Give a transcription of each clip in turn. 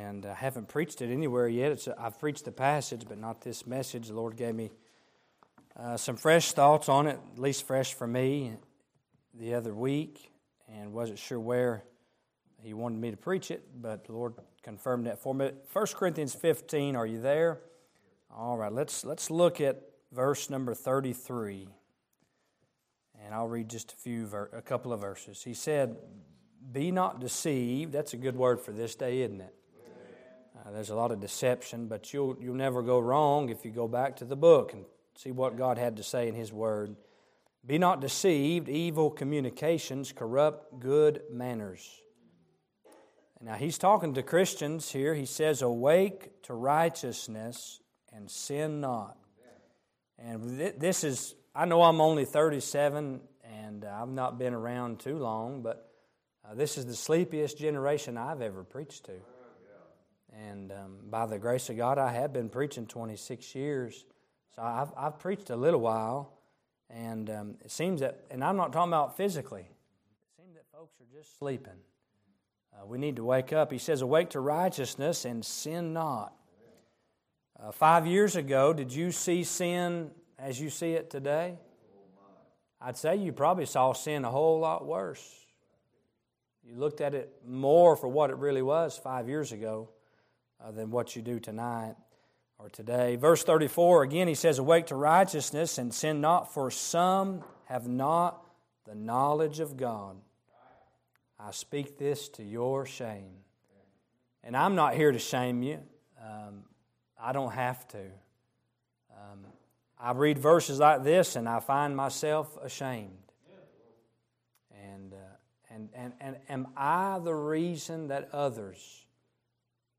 and I haven't preached it anywhere yet. It's, I've preached the passage, but not this message. The Lord gave me uh, some fresh thoughts on it, at least fresh for me, the other week, and wasn't sure where He wanted me to preach it, but the Lord confirmed that for me. 1 Corinthians 15, are you there? All right, let's, let's look at verse number 33. And I'll read just a few, a couple of verses. He said, Be not deceived. That's a good word for this day, isn't it? Uh, there's a lot of deception, but you'll, you'll never go wrong if you go back to the book and see what God had to say in His Word. Be not deceived, evil communications corrupt good manners. Now, he's talking to Christians here. He says, Awake to righteousness and sin not. And this is, I know I'm only 37 and I've not been around too long, but uh, this is the sleepiest generation I've ever preached to. And um, by the grace of God, I have been preaching 26 years. So I've, I've preached a little while, and um, it seems that, and I'm not talking about physically, it seems that folks are just sleeping. Uh, we need to wake up. He says, Awake to righteousness and sin not. Uh, five years ago, did you see sin as you see it today? I'd say you probably saw sin a whole lot worse. You looked at it more for what it really was five years ago uh, than what you do tonight or today. Verse 34, again, he says, Awake to righteousness and sin not, for some have not the knowledge of God. I speak this to your shame. And I'm not here to shame you. Um, I don't have to. Um, I read verses like this and I find myself ashamed. And, uh, and, and, and am I the reason that others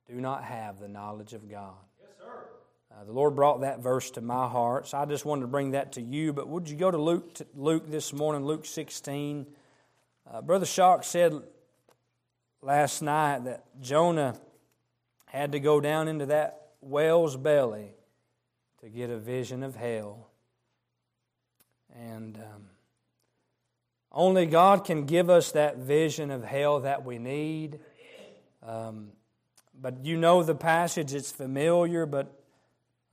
do not have the knowledge of God. Yes, sir. Uh, the Lord brought that verse to my heart, so I just wanted to bring that to you. But would you go to Luke, to Luke this morning, Luke 16? Uh, Brother Shock said last night that Jonah had to go down into that whale's belly to get a vision of hell. And um, only God can give us that vision of hell that we need. Um, but you know the passage, it's familiar, but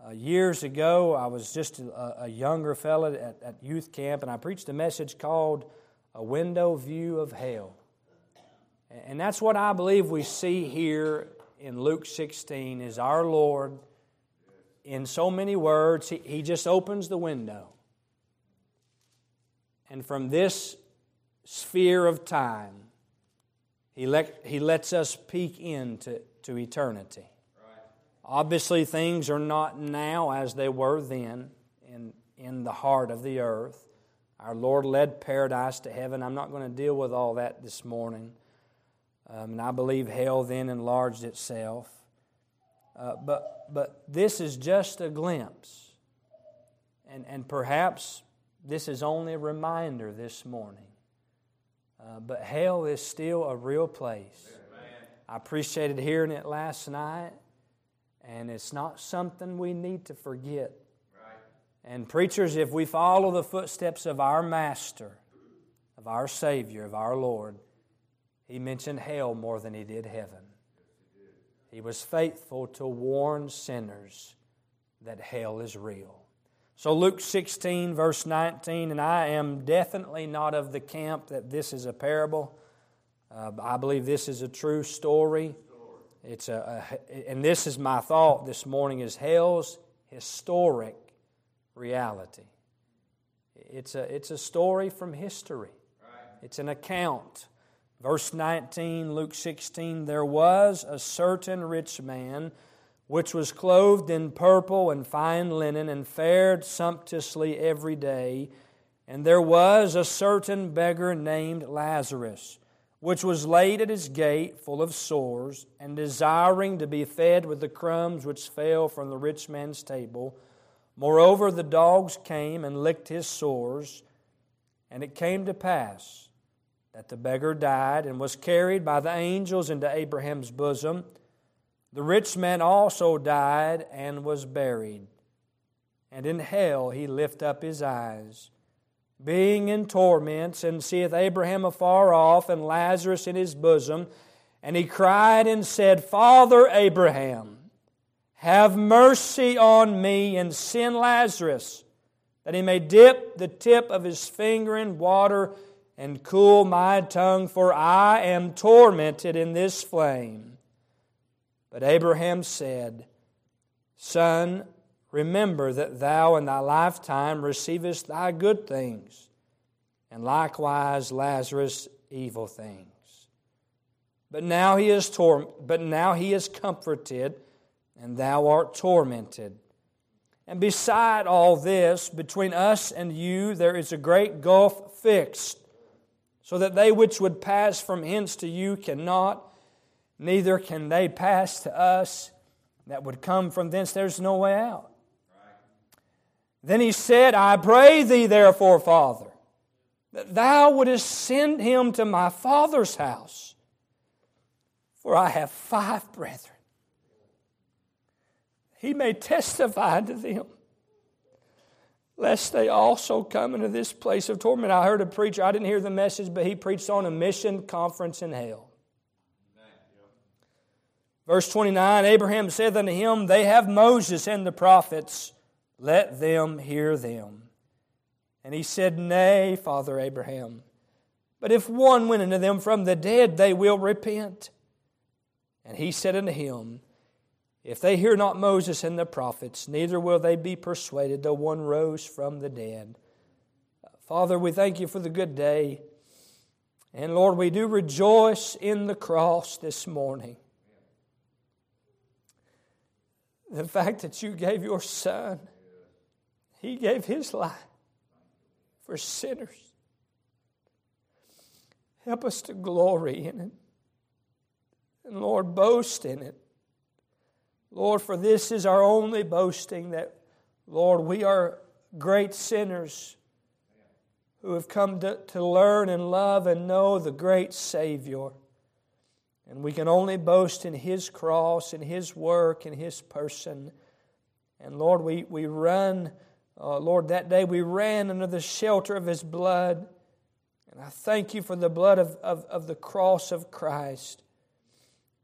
uh, years ago, I was just a, a younger fellow at, at, youth camp, and I preached a message called A Window View of Hell. And that's what I believe we see here in Luke 16 is our Lord, in so many words, he, he just opens the window. And from this sphere of time, he, let, he lets us peek into to eternity. Obviously, things are not now as they were then in, in the heart of the earth. Our Lord led paradise to heaven. I'm not going to deal with all that this morning. Um, and I believe hell then enlarged itself. Uh, but, but this is just a glimpse. And, and perhaps this is only a reminder this morning. Uh, but hell is still a real place. I appreciated hearing it last night, and it's not something we need to forget. Right. And preachers, if we follow the footsteps of our Master, of our Savior, of our Lord, he mentioned hell more than he did heaven. He was faithful to warn sinners that hell is real. So, Luke 16, verse 19, and I am definitely not of the camp that this is a parable. Uh, I believe this is a true story. It's a, a, and this is my thought this morning is hell's historic reality. It's a, it's a story from history. It's an account. Verse 19, Luke 16, there was a certain rich man which was clothed in purple and fine linen and fared sumptuously every day. And there was a certain beggar named Lazarus which was laid at his gate full of sores, and desiring to be fed with the crumbs which fell from the rich man's table. Moreover, the dogs came and licked his sores. And it came to pass that the beggar died and was carried by the angels into Abraham's bosom. The rich man also died and was buried. And in hell he lift up his eyes being in torments, and seeth Abraham afar off, and Lazarus in his bosom. And he cried and said, Father Abraham, have mercy on me and send Lazarus, that he may dip the tip of his finger in water and cool my tongue, for I am tormented in this flame. But Abraham said, Son, remember that thou in thy lifetime receivest thy good things, and likewise Lazarus evil things. But now he is tor- but now he is comforted, and thou art tormented. And beside all this, between us and you there is a great gulf fixed, so that they which would pass from hence to you cannot, neither can they pass to us that would come from thence. There's no way out. Then he said, I pray thee, therefore, Father, that thou wouldest send him to my father's house, for I have five brethren. He may testify to them, lest they also come into this place of torment. I heard a preacher, I didn't hear the message, but he preached on a mission conference in hell. Verse 29 Abraham said unto him, They have Moses and the prophets, let them hear them. And he said, Nay, Father Abraham, but if one went unto them from the dead, they will repent. And he said unto him, If they hear not Moses and the prophets, neither will they be persuaded, though one rose from the dead. Father, we thank you for the good day. And Lord, we do rejoice in the cross this morning the fact that you gave your son, he gave his life for sinners. Help us to glory in it. And Lord, boast in it. Lord, for this is our only boasting that, Lord, we are great sinners who have come to, to learn and love and know the great Savior. And we can only boast in His cross, in His work, in His person. And Lord, we, we run, uh, Lord, that day we ran under the shelter of His blood. And I thank you for the blood of, of, of the cross of Christ.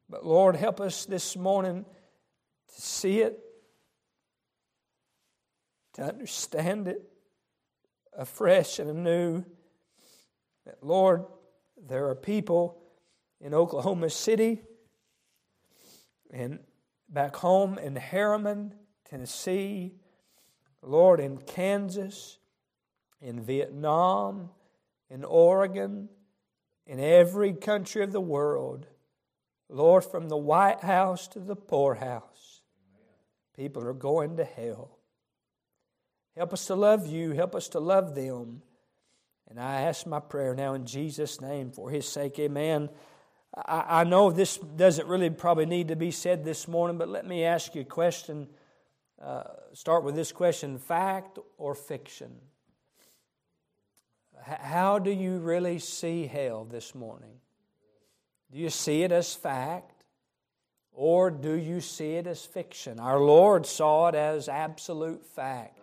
But Lord, help us this morning to see it, to understand it afresh and anew. That, Lord, there are people in Oklahoma City and back home in Harriman, Tennessee, Lord, in Kansas, in Vietnam, in Oregon, in every country of the world. Lord, from the White House to the poorhouse, people are going to hell. Help us to love you. Help us to love them. And I ask my prayer now in Jesus' name for his sake. Amen. I, I know this doesn't really probably need to be said this morning, but let me ask you a question. Uh, start with this question fact or fiction? H- how do you really see hell this morning? Do you see it as fact? Or do you see it as fiction? Our Lord saw it as absolute fact.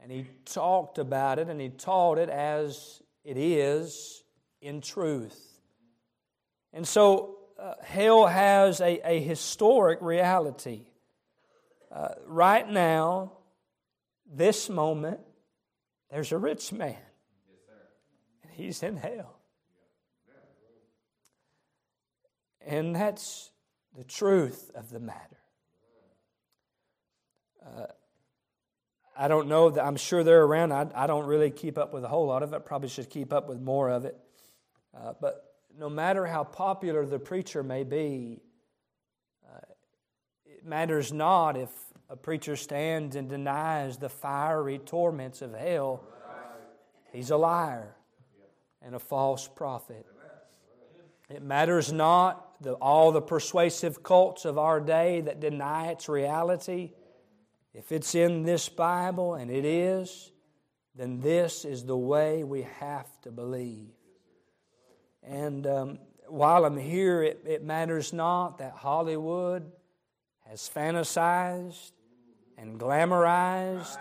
And He talked about it and He taught it as it is in truth. And so uh, hell has a, a historic reality. Uh, right now, this moment, there's a rich man, and he's in hell. And that's the truth of the matter. Uh, I don't know that I'm sure they're around. I, I don't really keep up with a whole lot of it. Probably should keep up with more of it. Uh, but no matter how popular the preacher may be, uh, it matters not if a preacher stands and denies the fiery torments of hell. He's a liar and a false prophet. It matters not the, all the persuasive cults of our day that deny its reality. If it's in this Bible, and it is, then this is the way we have to believe. And um, while I'm here, it, it matters not that Hollywood has fantasized and glamorized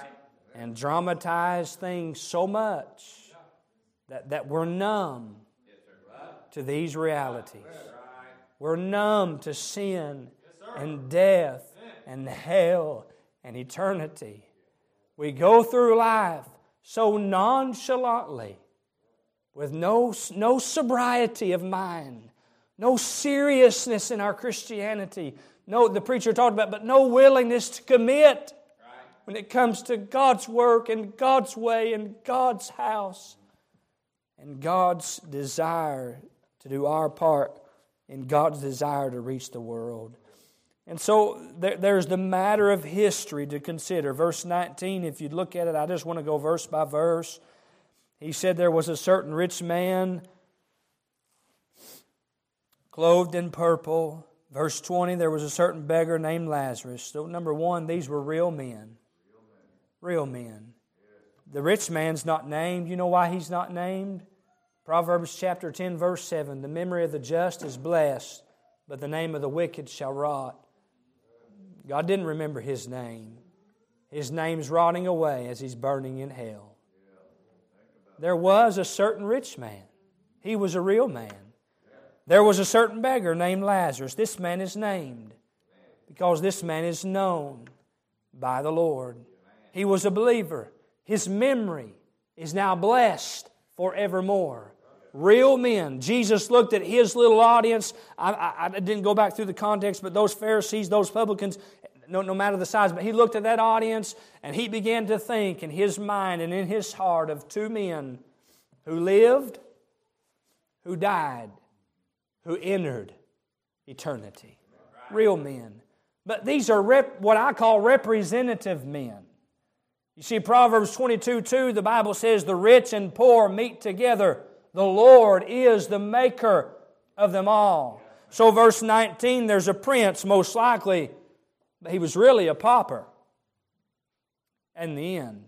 and dramatized things so much that, that we're numb to these realities. We're numb to sin and death and hell and eternity. We go through life so nonchalantly with no, no sobriety of mind, no seriousness in our Christianity. No, the preacher talked about, but no willingness to commit when it comes to God's work and God's way and God's house and God's desire to do our part in God's desire to reach the world. And so there, there's the matter of history to consider. Verse 19, if you look at it, I just want to go verse by verse. He said there was a certain rich man clothed in purple. Verse 20, there was a certain beggar named Lazarus. So, number one, these were real men. Real men. The rich man's not named. You know why he's not named? Proverbs chapter 10, verse 7 The memory of the just is blessed, but the name of the wicked shall rot. God didn't remember his name. His name's rotting away as he's burning in hell. There was a certain rich man, he was a real man. There was a certain beggar named Lazarus. This man is named because this man is known by the Lord. He was a believer. His memory is now blessed forevermore real men. Jesus looked at his little audience. I, I, I, didn't go back through the context, but those Pharisees, those publicans, no, no matter the size, but he looked at that audience and he began to think in his mind and in his heart of two men who lived, who died, who entered eternity. Real men. But these are rep, what I call representative men. You see, Proverbs 22 2, the Bible says, The rich and poor meet together the Lord is the maker of them all. So, verse 19, there's a prince, most likely, but he was really a pauper. And the end.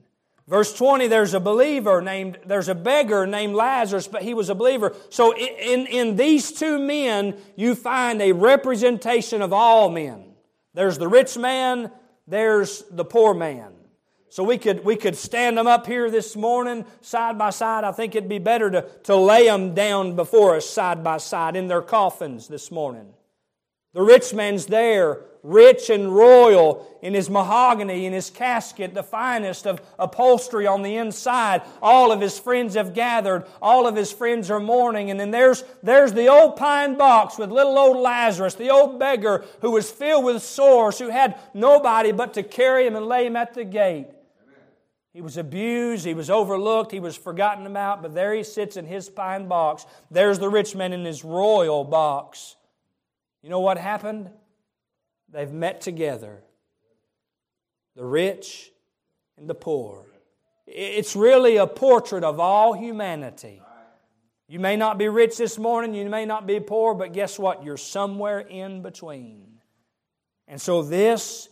Verse 20, there's a believer named, there's a beggar named Lazarus, but he was a believer. So in, in these two men, you find a representation of all men. There's the rich man, there's the poor man. So we could, we could stand them up here this morning side by side. I think it'd be better to, to lay them down before us side by side in their coffins this morning. The rich man's there, rich and royal in his mahogany, in his casket, the finest of upholstery on the inside. All of his friends have gathered. All of his friends are mourning. And then there's, there's the old pine box with little old Lazarus, the old beggar who was filled with sores, who had nobody but to carry him and lay him at the gate. He was abused, he was overlooked, he was forgotten about, but there he sits in his pine box. There's the rich man in his royal box. You know what happened? They've met together the rich and the poor. It's really a portrait of all humanity. You may not be rich this morning, you may not be poor, but guess what? You're somewhere in between. And so this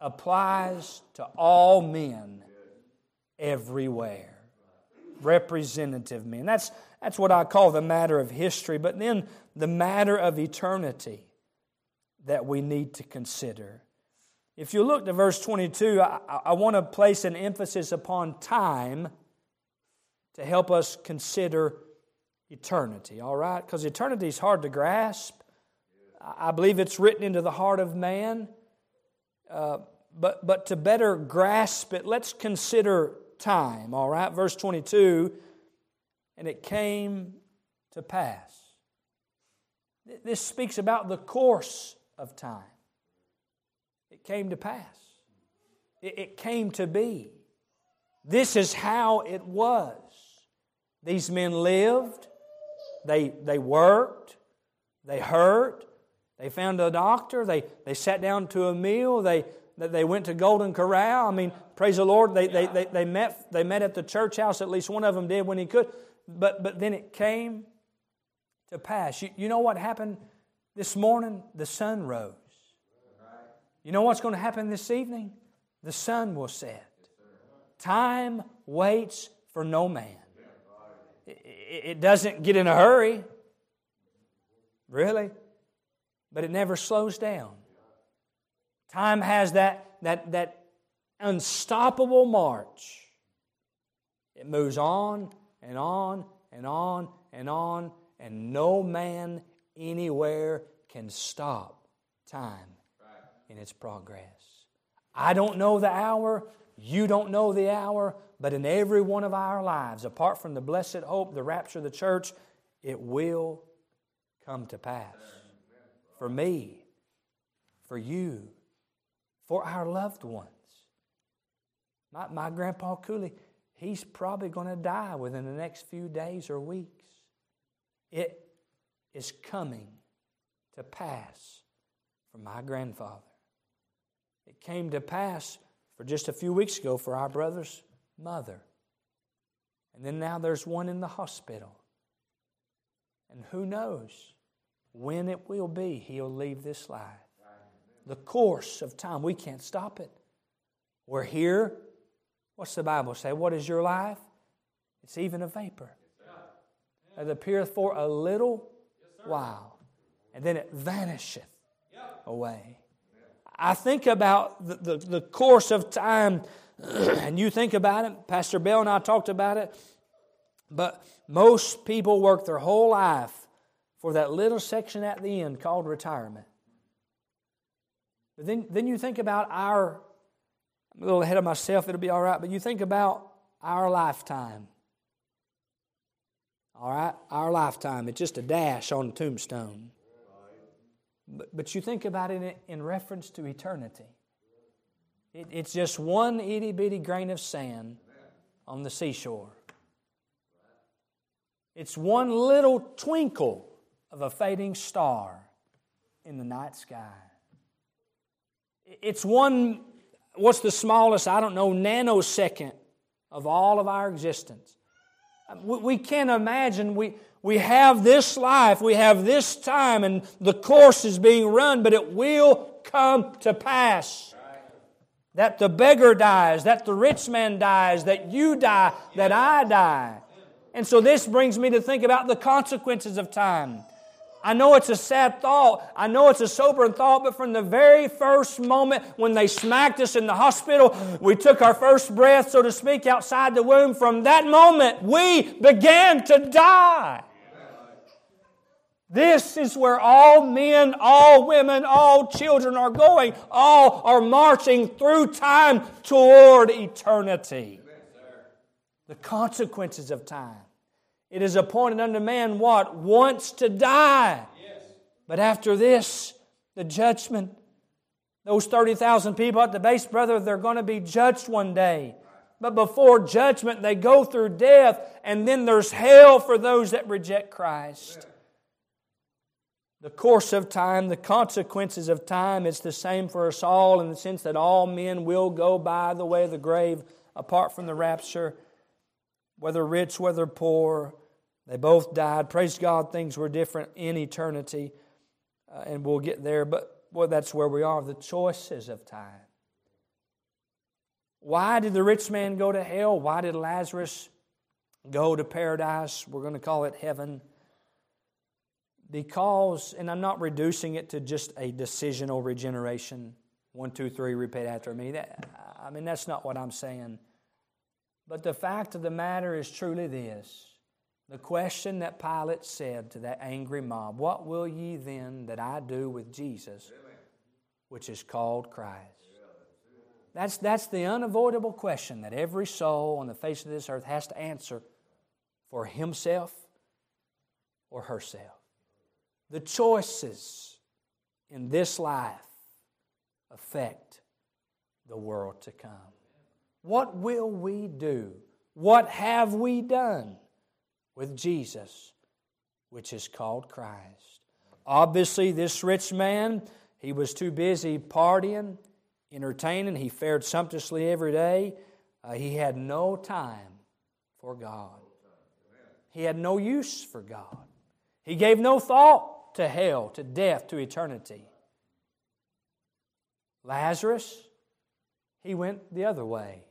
applies to all men everywhere. Representative men. That's, that's what I call the matter of history, but then the matter of eternity that we need to consider. If you look to verse 22, I, I want to place an emphasis upon time to help us consider eternity, all right? Because eternity is hard to grasp. I believe it's written into the heart of man. Uh, but, but to better grasp it, let's consider time. All right, verse 22 and it came to pass. This speaks about the course of time. It came to pass, it came to be. This is how it was. These men lived, they, they worked, they hurt, they found a doctor, they, they sat down to a meal, they, they went to Golden Corral. I mean, praise the Lord, they, they, they, they, met, they met at the church house. At least one of them did when he could. But, but then it came to pass. You, you know what happened this morning? The sun rose. You know what's going to happen this evening? The sun will set. Time waits for no man. It doesn't get in a hurry, really, but it never slows down. Time has that, that, that unstoppable march. It moves on and on and on and on, and no man anywhere can stop time in its progress. I don't know the hour, you don't know the hour, but in every one of our lives, apart from the blessed hope, the rapture of the church, it will come to pass. For me, for you, for our loved ones. My, my grandpa Cooley, he's probably going to die within the next few days or weeks. It is coming to pass for my grandfather. It came to pass for just a few weeks ago for our brother's mother. And then now there's one in the hospital. And who knows when it will be he'll leave this life. The course of time, we can't stop it. We're here. What's the Bible say? What is your life? It's even a vapor. It appeareth for a little while, and then it vanisheth away. I think about the, the, the course of time, and you think about it. Pastor Bell and I talked about it. But most people work their whole life for that little section at the end called retirement. But then, then you think about our, I'm a little ahead of myself, it'll be all right, but you think about our lifetime. All right? Our lifetime. It's just a dash on a tombstone. But, but you think about it in reference to eternity. It, it's just one itty bitty grain of sand on the seashore. It's one little twinkle of a fading star in the night sky. It's one, what's the smallest, I don't know, nanosecond of all of our existence. We can't imagine, we, we have this life, we have this time, and the course is being run, but it will come to pass. That the beggar dies, that the rich man dies, that you die, that I die. And so this brings me to think about the consequences of time. I know it's a sad thought. I know it's a sobering thought, but from the very first moment when they smacked us in the hospital, we took our first breath, so to speak, outside the womb. From that moment, we began to die. This is where all men, all women, all children are going. All are marching through time toward eternity. The consequences of time. It is appointed unto man what? Wants to die. But after this, the judgment. Those 30,000 people at the base, brother, they're going to be judged one day. But before judgment, they go through death, and then there's hell for those that reject Christ the course of time, the consequences of time, it's the same for us all in the sense that all men will go by the way of the grave apart from the rapture, whether rich, whether poor. They both died. Praise God, things were different in eternity, uh, and we'll get there, but well, that's where we are the choices of time. Why did the rich man go to hell? Why did Lazarus go to paradise? We're going to call it heaven because, and I'm not reducing it to just a decisional regeneration. One, two, three, repeat after me. That, I mean, that's not what I'm saying. But the fact of the matter is truly this the question that Pilate said to that angry mob What will ye then that I do with Jesus, which is called Christ? That's, that's the unavoidable question that every soul on the face of this earth has to answer for himself or herself. The choices in this life affect the world to come. What will we do? What have we done with Jesus, which is called Christ? Obviously, this rich man, he was too busy partying, entertaining. He fared sumptuously every day. Uh, he had no time for God. He had no use for God. He gave no thought to hell, to death, to eternity. Lazarus, he went the other way.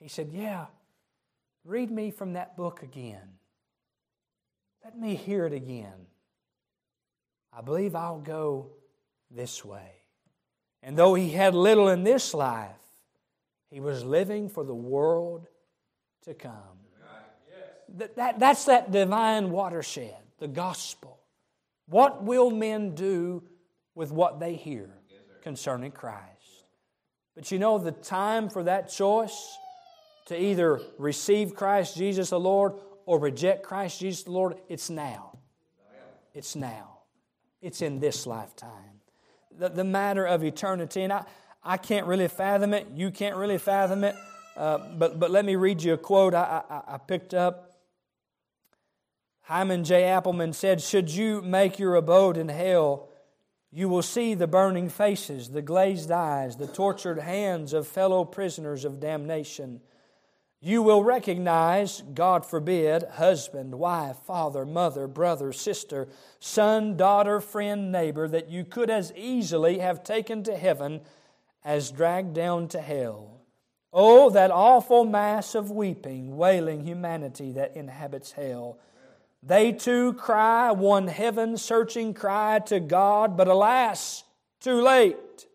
He said, Yeah, read me from that book again. Let me hear it again. I believe I'll go this way. And though he had little in this life, he was living for the world to come. That, that, that's that divine watershed, the gospel What will men do with what they hear concerning Christ? But you know, the time for that choice to either receive Christ Jesus the Lord or reject Christ Jesus the Lord, it's now. It's now. It's in this lifetime. The, the matter of eternity, and I, I can't really fathom it. You can't really fathom it. Uh, but, but let me read you a quote I, I, I picked up. Hyman J. Appelman said, Should you make your abode in hell, you will see the burning faces, the glazed eyes, the tortured hands of fellow prisoners of damnation you will recognize, God forbid, husband, wife, father, mother, brother, sister, son, daughter, friend, neighbor that you could as easily have taken to heaven as dragged down to hell. Oh, that awful mass of weeping, wailing humanity that inhabits hell. They too cry one heaven searching cry to God, but alas, too late.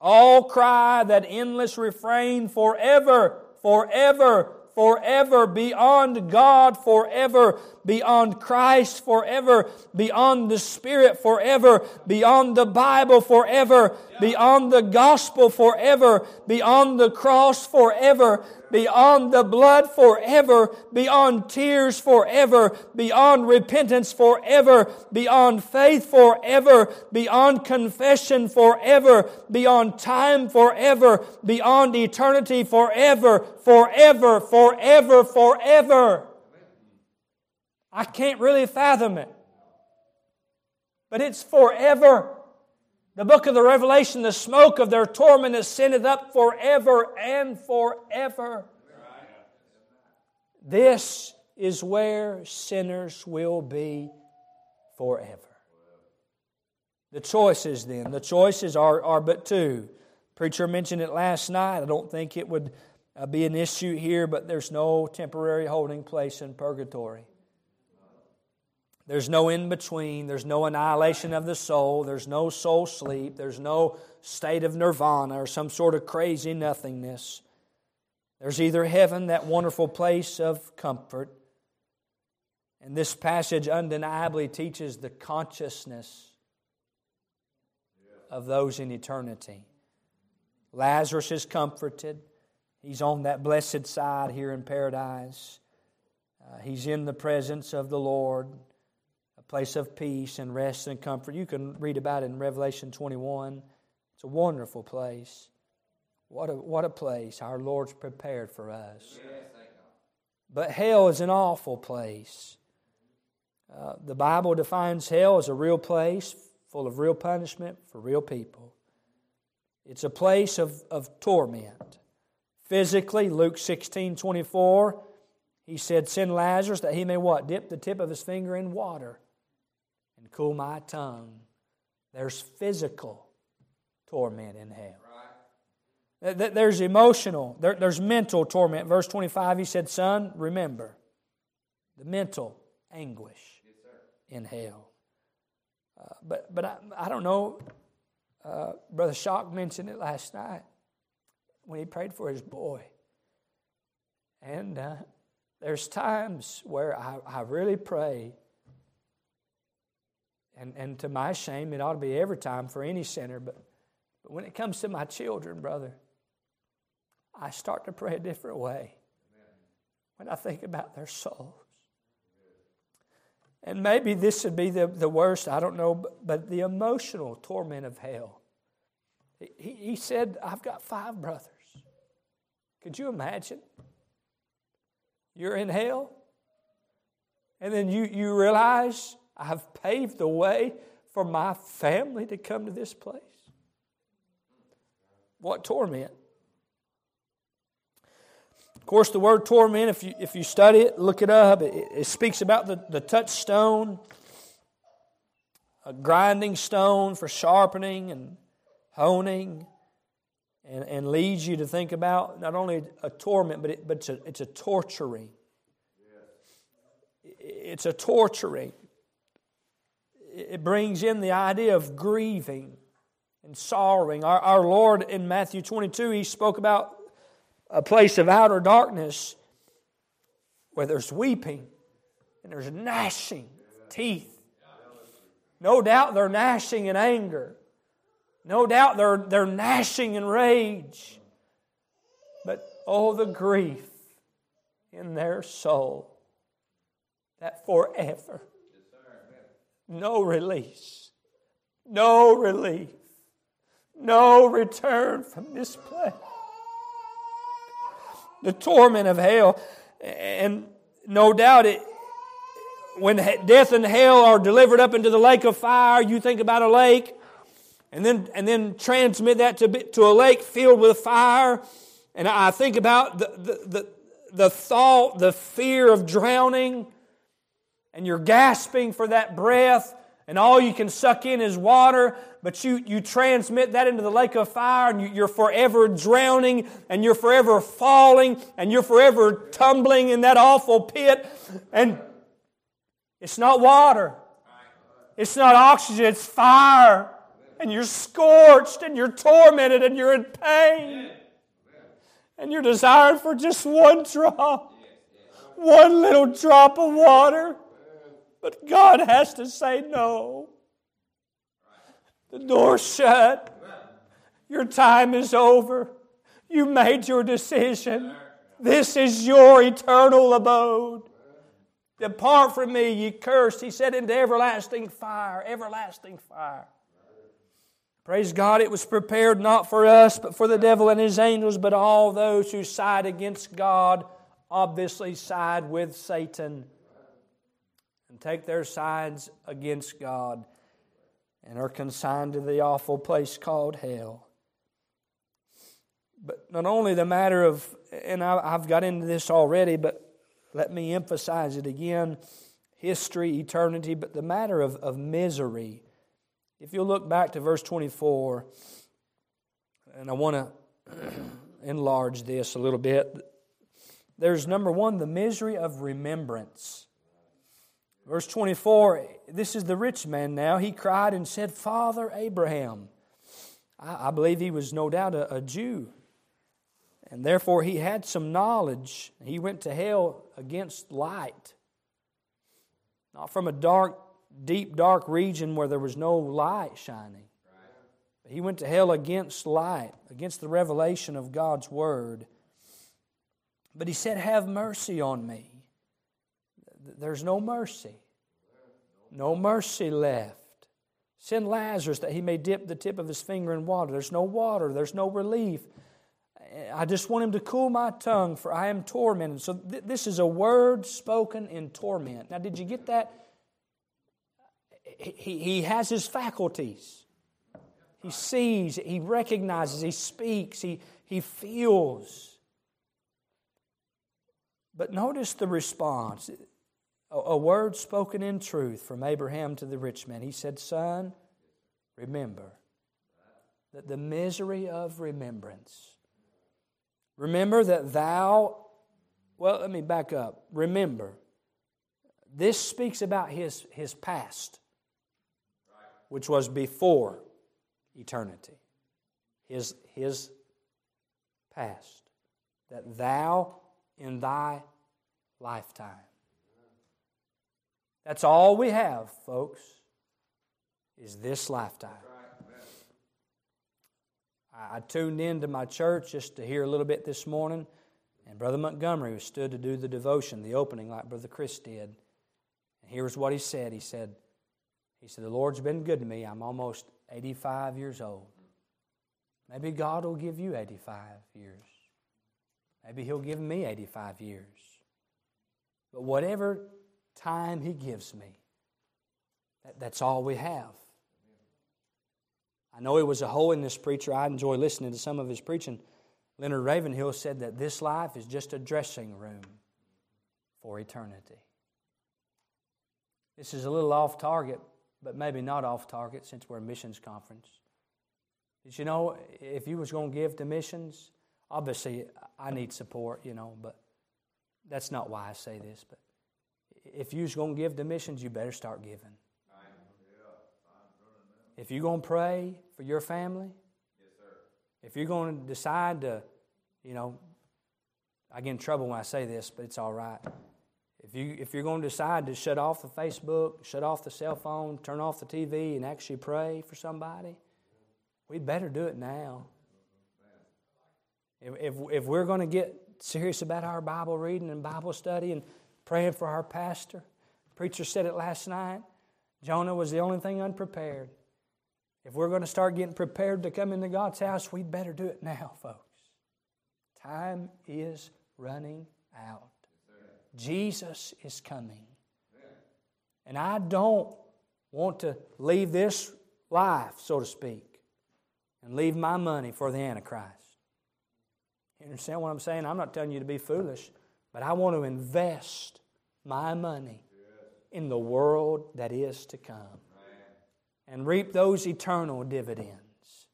All cry that endless refrain forever forever, forever, beyond God forever, beyond Christ forever, beyond the Spirit forever, beyond the Bible forever, beyond the gospel forever, beyond the cross forever, beyond the blood forever, beyond tears forever, beyond repentance forever, beyond faith forever, beyond confession forever, beyond time forever, beyond eternity forever, forever, forever, forever. I can't really fathom it. But it's forever. The book of the Revelation, the smoke of their torment is sendeth up forever and forever. This is where sinners will be forever. The choices, then, the choices are, are but two. Preacher mentioned it last night. I don't think it would uh, be an issue here, but there's no temporary holding place in purgatory. There's no in between. There's no annihilation of the soul. There's no soul sleep. There's no state of nirvana or some sort of crazy nothingness. There's either heaven, that wonderful place of comfort, and this passage undeniably teaches the consciousness of those in eternity. Lazarus is comforted. He's on that blessed side here in paradise. Uh, he's in the presence of the Lord place of peace and rest and comfort. You can read about it in Revelation 21. It's a wonderful place. What a, what a place our Lord's prepared for us. But hell is an awful place. Uh, the Bible defines hell as a real place full of real punishment for real people. It's a place of, of torment. Physically, Luke 16 24, he said, Send Lazarus that he may what? Dip the tip of his finger in water and cool my tongue. There's physical torment in hell. There's emotional, there's mental torment. Verse 25, he said, Son, remember the mental anguish in hell. Uh, but but I, I don't know. Uh, Brother Shock mentioned it last night when he prayed for his boy. And uh, there's times where I, I really pray and, and to my shame, it ought to be every time for any sinner. But, but when it comes to my children, brother, I start to pray a different way when I think about their souls. And maybe this would be the, the worst, I don't know, but, but the emotional torment of hell. He, he said, I've got five brothers. Could you imagine? You're in hell, and then you, you realize I've paved the way for my family to come to this place. What torment? Of course, the word torment, if you, if you study it, look it up, it, it speaks about the, the touchstone, a grinding stone for sharpening and honing, and, and leads you to think about not only a torment, but, it, but it's, a, it's a torturing. It's a torturing it brings in the idea of grieving and sorrowing. Our, our Lord in Matthew 22, he spoke about a place of outer darkness where there's weeping and there's gnashing of teeth. No doubt they're gnashing in anger. No doubt they're, they're gnashing in rage. But oh, the grief in their soul that forever, no release, no relief, no return from this place. The torment of hell, and no doubt it, when death and hell are delivered up into the lake of fire, you think about a lake, and then, and then transmit that to, to a lake filled with fire. And I think about the, the, the, the thought, the fear of drowning, and you're gasping for that breath, and all you can suck in is water, but you, you transmit that into the lake of fire, and you, are forever drowning, and you're forever falling, and you're forever tumbling in that awful pit. And it's not water, it's not oxygen, it's fire. And you're scorched, and you're tormented, and you're in pain. And you're desiring for just one drop, one little drop of water. But God has to say no. The door's shut. Your time is over. You made your decision. This is your eternal abode. Depart from me, ye cursed. He said, into everlasting fire, everlasting fire. Praise God, it was prepared not for us, but for the devil and his angels, but all those who side against God obviously side with Satan take their sides against God and are consigned to the awful place called hell. But not only the matter of, and I've got into this already, but let me emphasize it again history, eternity, but the matter of, of misery. If you'll look back to verse 24, and I want to enlarge this a little bit. There's number one, the misery of remembrance. Verse 24, this is the rich man now. He cried and said, Father Abraham. I, I believe he was no doubt a, a Jew. And therefore, he had some knowledge. He went to hell against light. Not from a dark, deep, dark region where there was no light shining. He went to hell against light, against the revelation of God's Word. But he said, Have mercy on me. There's no mercy. No mercy left. Send Lazarus that he may dip the tip of his finger in water. There's no water, there's no relief. I just want him to cool my tongue, for I am tormented. So, th- this is a word spoken in torment. Now, did you get that? He, he has his faculties. He sees, he recognizes, he speaks, he, he feels. But notice the response a, word spoken in truth from Abraham to the rich man. He said, Son, remember that the misery of remembrance Remember that thou, well, let me back up. Remember, this speaks about his, his past, which was before eternity. His, his past. That thou in thy lifetime. That's all we have, folks, is this lifetime. I tuned into my church just to hear a little bit this morning, and Brother Montgomery was stood to do the devotion, the opening, like Brother Chris did. And here's what he said. He said, he said, The Lord's been good to me. I'm almost 85 years old. Maybe God will give you 85 years. Maybe He'll give me 85 years. But whatever time He gives me, that, that's all we have. I know he was a holiness preacher. I enjoy listening to some of his preaching. Leonard Ravenhill said that this life is just a dressing room for eternity. This is a little off target, but maybe not off target since we're a missions conference. Did you know if you was going to give to missions, obviously I need support, you know, but that's not why I say this. But if you're going to give to missions, you better start giving. If you're going to pray for your family, if you're going to decide to, you know, I get in trouble when I say this, but it's all right. If, you, if you're going to decide to shut off the Facebook, shut off the cell phone, turn off the TV, and actually pray for somebody, we'd better do it now. If, if, if we're going to get serious about our Bible reading and Bible study and praying for our pastor, preacher said it last night, Jonah was the only thing unprepared. If we're going to start getting prepared to come into God's house, we'd better do it now, folks. Time is running out. Jesus is coming. And I don't want to leave this life, so to speak, and leave my money for the Antichrist. You understand what I'm saying? I'm not telling you to be foolish, but I want to invest my money in the world that is to come and reap those eternal dividends.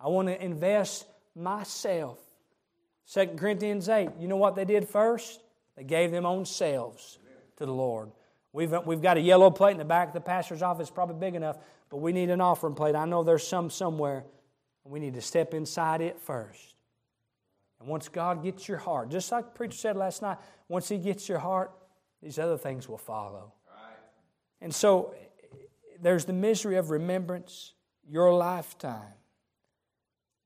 I want to invest myself. 2 Corinthians 8, you know what they did first? They gave them own selves to the Lord. We've, we've got a yellow plate in the back of the pastor's office, probably big enough, but we need an offering plate. I know there's some somewhere. And we need to step inside it first. And once God gets your heart, just like the preacher said last night, once He gets your heart, these other things will follow. Right. And so there's the misery of remembrance, your lifetime.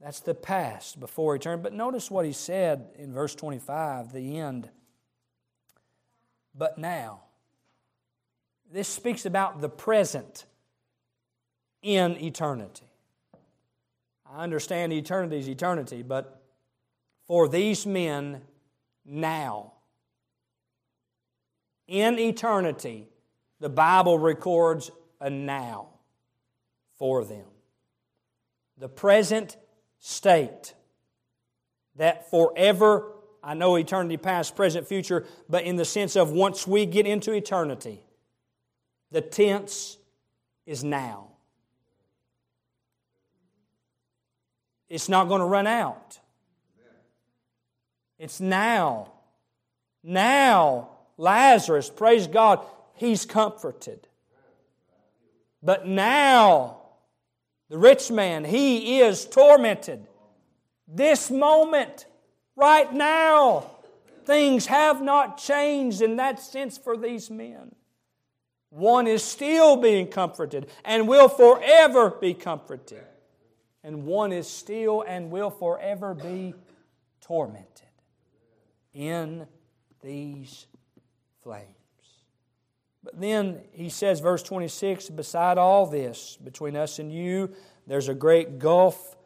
That's the past before eternity. But notice what he said in verse 25, the end. But now. This speaks about the present in eternity. I understand eternity is eternity, but for these men now, in eternity, the Bible records a now for them. The present state that forever, I know eternity past, present, future, but in the sense of once we get into eternity, the tense is now. It's not going to run out. It's now. Now, Lazarus, praise God, he's comforted. But now, the rich man, he is tormented. This moment, right now, things have not changed in that sense for these men. One is still being comforted and will forever be comforted. And one is still and will forever be tormented in these flames. But then he says, verse 26 beside all this, between us and you, there's a great gulf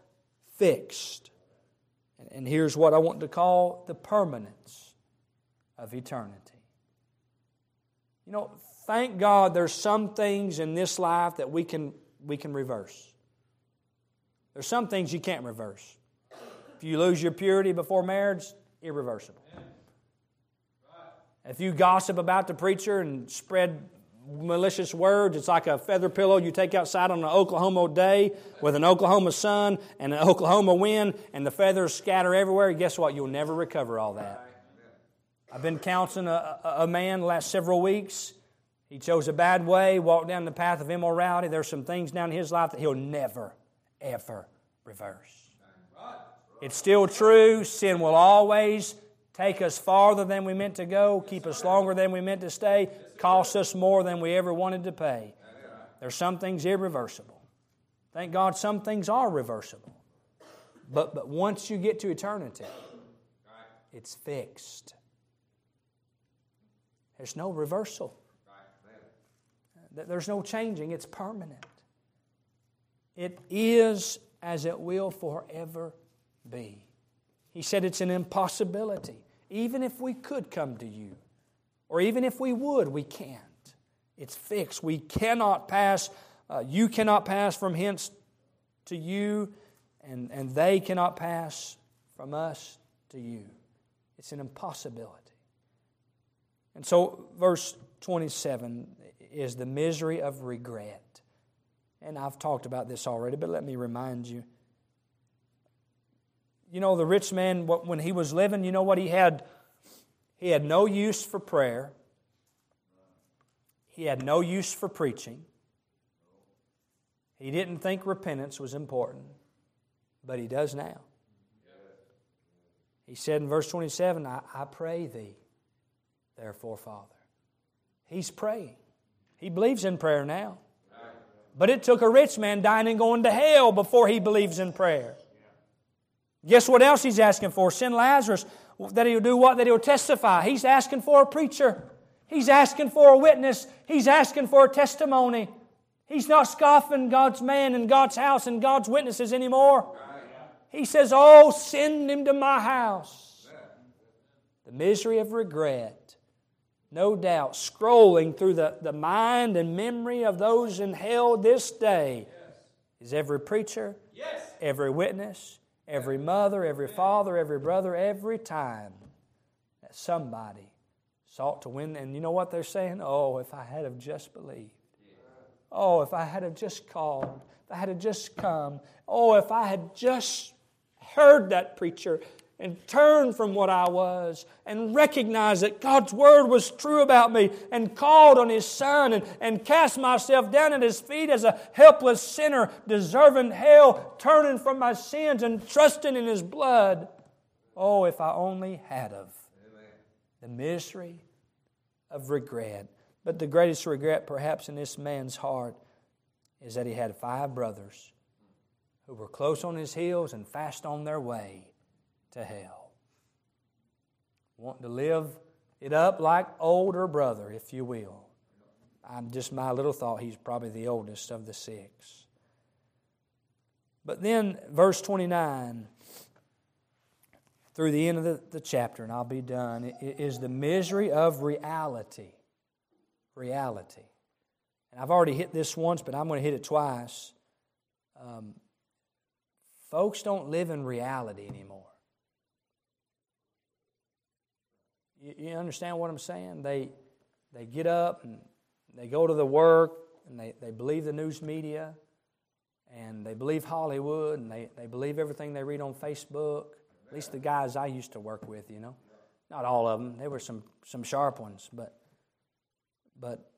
fixed. And here's what I want to call the permanence of eternity. You know, thank God there's some things in this life that we can, we can reverse. There's some things you can't reverse. If you lose your purity before marriage, irreversible. If you gossip about the preacher and spread malicious words, it's like a feather pillow you take outside on an Oklahoma day with an Oklahoma sun and an Oklahoma wind, and the feathers scatter everywhere. Guess what? You'll never recover all that. I've been counseling a, a, a man the last several weeks. He chose a bad way, walked down the path of immorality. There's some things down in his life that he'll never, ever reverse. It's still true. Sin will always take us farther than we meant to go, keep us longer than we meant to stay, cost us more than we ever wanted to pay. There's some things irreversible. Thank God some things are reversible. But, but once you get to eternity, it's fixed. There's no reversal. There's no changing. It's permanent. It is as it will forever be. He said it's an impossibility even if we could come to you, or even if we would, we can't. It's fixed. We cannot pass, uh, you cannot pass from hence to you, and, and they cannot pass from us to you. It's an impossibility. And so, verse 27 is the misery of regret. And I've talked about this already, but let me remind you you know, the rich man, when he was living, you know what he had? He had no use for prayer. He had no use for preaching. He didn't think repentance was important, but he does now. He said in verse 27, I, I pray thee, therefore, Father. He's praying. He believes in prayer now. But it took a rich man dying and going to hell before he believes in prayer. Guess what else he's asking for? Send Lazarus that he'll do what? That he'll testify. He's asking for a preacher. He's asking for a witness. He's asking for a testimony. He's not scoffing God's man and God's house and God's witnesses anymore. He says, Oh, send him to my house. The misery of regret, no doubt, scrolling through the, the mind and memory of those in hell this day is every preacher, Yes. every witness, every mother, every father, every brother, every time that somebody sought to win. And you know what they're saying? Oh, if I had have just believed. Oh, if I had have just called. If I had have just come. Oh, if I had just heard that preacher and turn from what I was and recognize that God's word was true about me and called on His Son and, and cast myself down at His feet as a helpless sinner, deserving hell, turning from my sins and trusting in His blood. Oh, if I only had of the misery of regret. But the greatest regret, perhaps, in this man's heart is that he had five brothers who were close on his heels and fast on their way to hell. Wanting to live it up like older brother, if you will. I'm just my little thought, he's probably the oldest of the six. But then, verse 29, through the end of the, the chapter, and I'll be done, is the misery of reality. Reality. And I've already hit this once, but I'm going to hit it twice. Um, folks don't live in reality anymore. You, understand what I'm saying? They, they get up and they go to the work and they, they believe the news media and they believe Hollywood and they, they believe everything they read on Facebook. At least the guys I used to work with, you know. Not all of them. There were some, some sharp ones, but but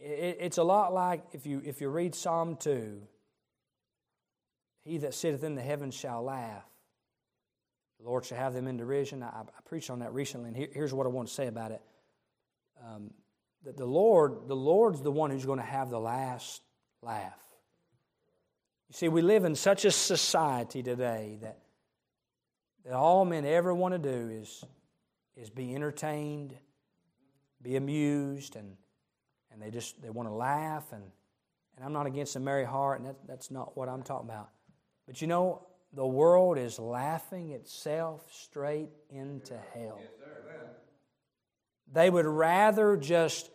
it, it's a lot like if you if you read Psalm two. He that sitteth in the heavens shall laugh. The Lord shall have them in derision. I, I preached on that recently, and here, here's what I want to say about it. Um, that the Lord, the Lord's the one who's going to have the last laugh. You see, we live in such a society today that, that all men ever want to do is, is be entertained, be amused, and, and they just they want to laugh. And, and I'm not against a merry heart, and that, that's not what I'm talking about. But you know, the world is laughing itself straight into hell. they would rather just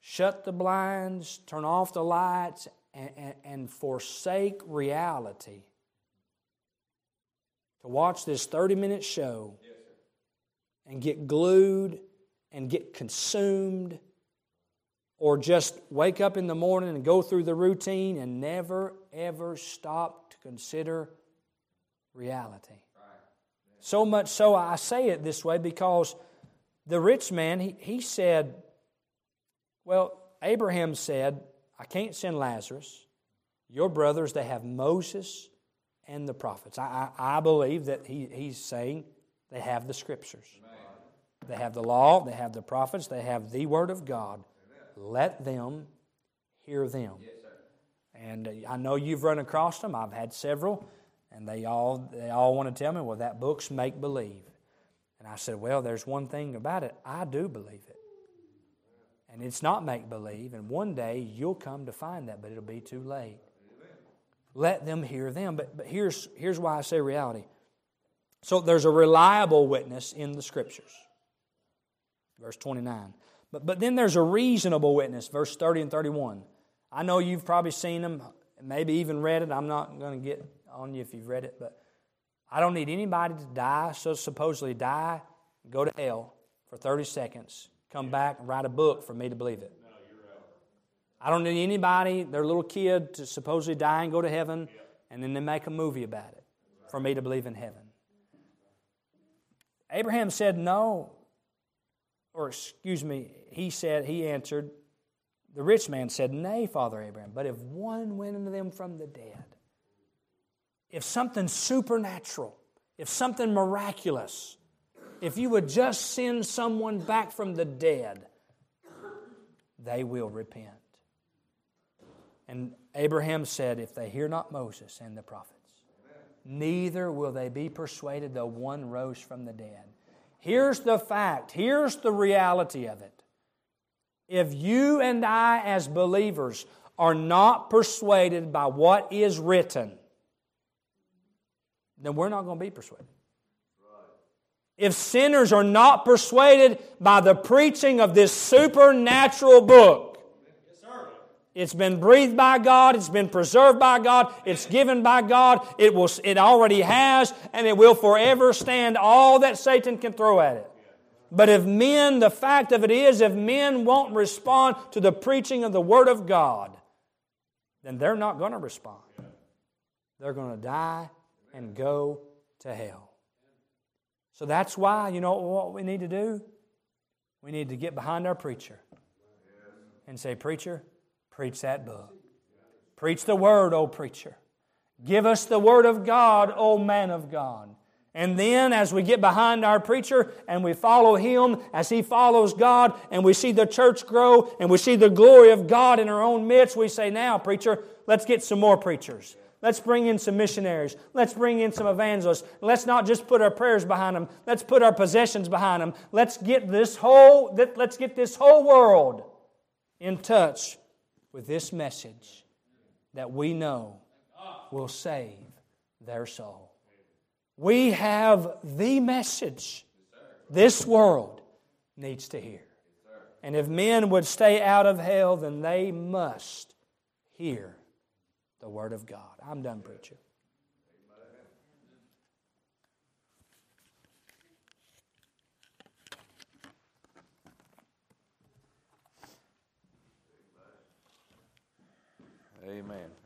shut the blinds, turn off the lights, and, and, and forsake reality to watch this 30 minute show and get glued and get consumed or just wake up in the morning and go through the routine and never ever stop to consider reality. So much so, I say it this way because the rich man, he, he said, Well, Abraham said, I can't send Lazarus. Your brothers, they have Moses and the prophets. I, I, I believe that he, he's saying they have the scriptures. They have the law, they have the prophets, they have the word of God. Let them hear them. and uh, I know you've run across them. I've had several. And they all, they all want to tell me, well, that book's make believe. And I said, well, there's one thing about it. I do believe it. And it's not make believe. And one day you'll come to find that, but it'll be too late. Let them hear them. But, but here's, here's why I say reality. So there's a reliable witness in the scriptures. Verse 29. But, but then there's a reasonable witness, verse 30 and 31. I know you've probably seen them, maybe even read it. I'm not going to get on you if you've read it, but I don't need anybody to die, so supposedly die, go to hell for 30 seconds, come back and write a book for me to believe it. I don't need anybody, their little kid, to supposedly die and go to heaven, and then they make a movie about it for me to believe in heaven. Abraham said no, or excuse me, he said, he answered, the rich man said, Nay, Father Abraham, but if one went unto them from the dead, if something supernatural, if something miraculous if you would just send someone back from the dead, they will repent. And Abraham said, If they hear not Moses and the prophets, neither will they be persuaded though one rose from the dead. Here's the fact, here's the reality of it. If you and I, as believers, are not persuaded by what is written, then we're not going to be persuaded. If sinners are not persuaded by the preaching of this supernatural book, it's been breathed by God, it's been preserved by God, it's given by God, it, will, it already has, and it will forever stand all that Satan can throw at it. But if men, the fact of it is, if men won't respond to the preaching of the Word of God, then they're not going to respond. They're going to die and go to hell. So that's why, you know what we need to do? We need to get behind our preacher and say, Preacher, Preach that book. Preach the word, O preacher. Give us the word of God, O man of God. And then, as we get behind our preacher and we follow him as he follows God, and we see the church grow and we see the glory of God in our own midst, we say, Now, preacher, let's get some more preachers. Let's bring in some missionaries. Let's bring in some evangelists. Let's not just put our prayers behind them. Let's put our possessions behind them. Let's get this whole, let's get this whole world in touch with this message that we know will save their soul. We have the message this world needs to hear. And if men would stay out of hell, then they must hear the Word of God. I'm done preaching. Amen.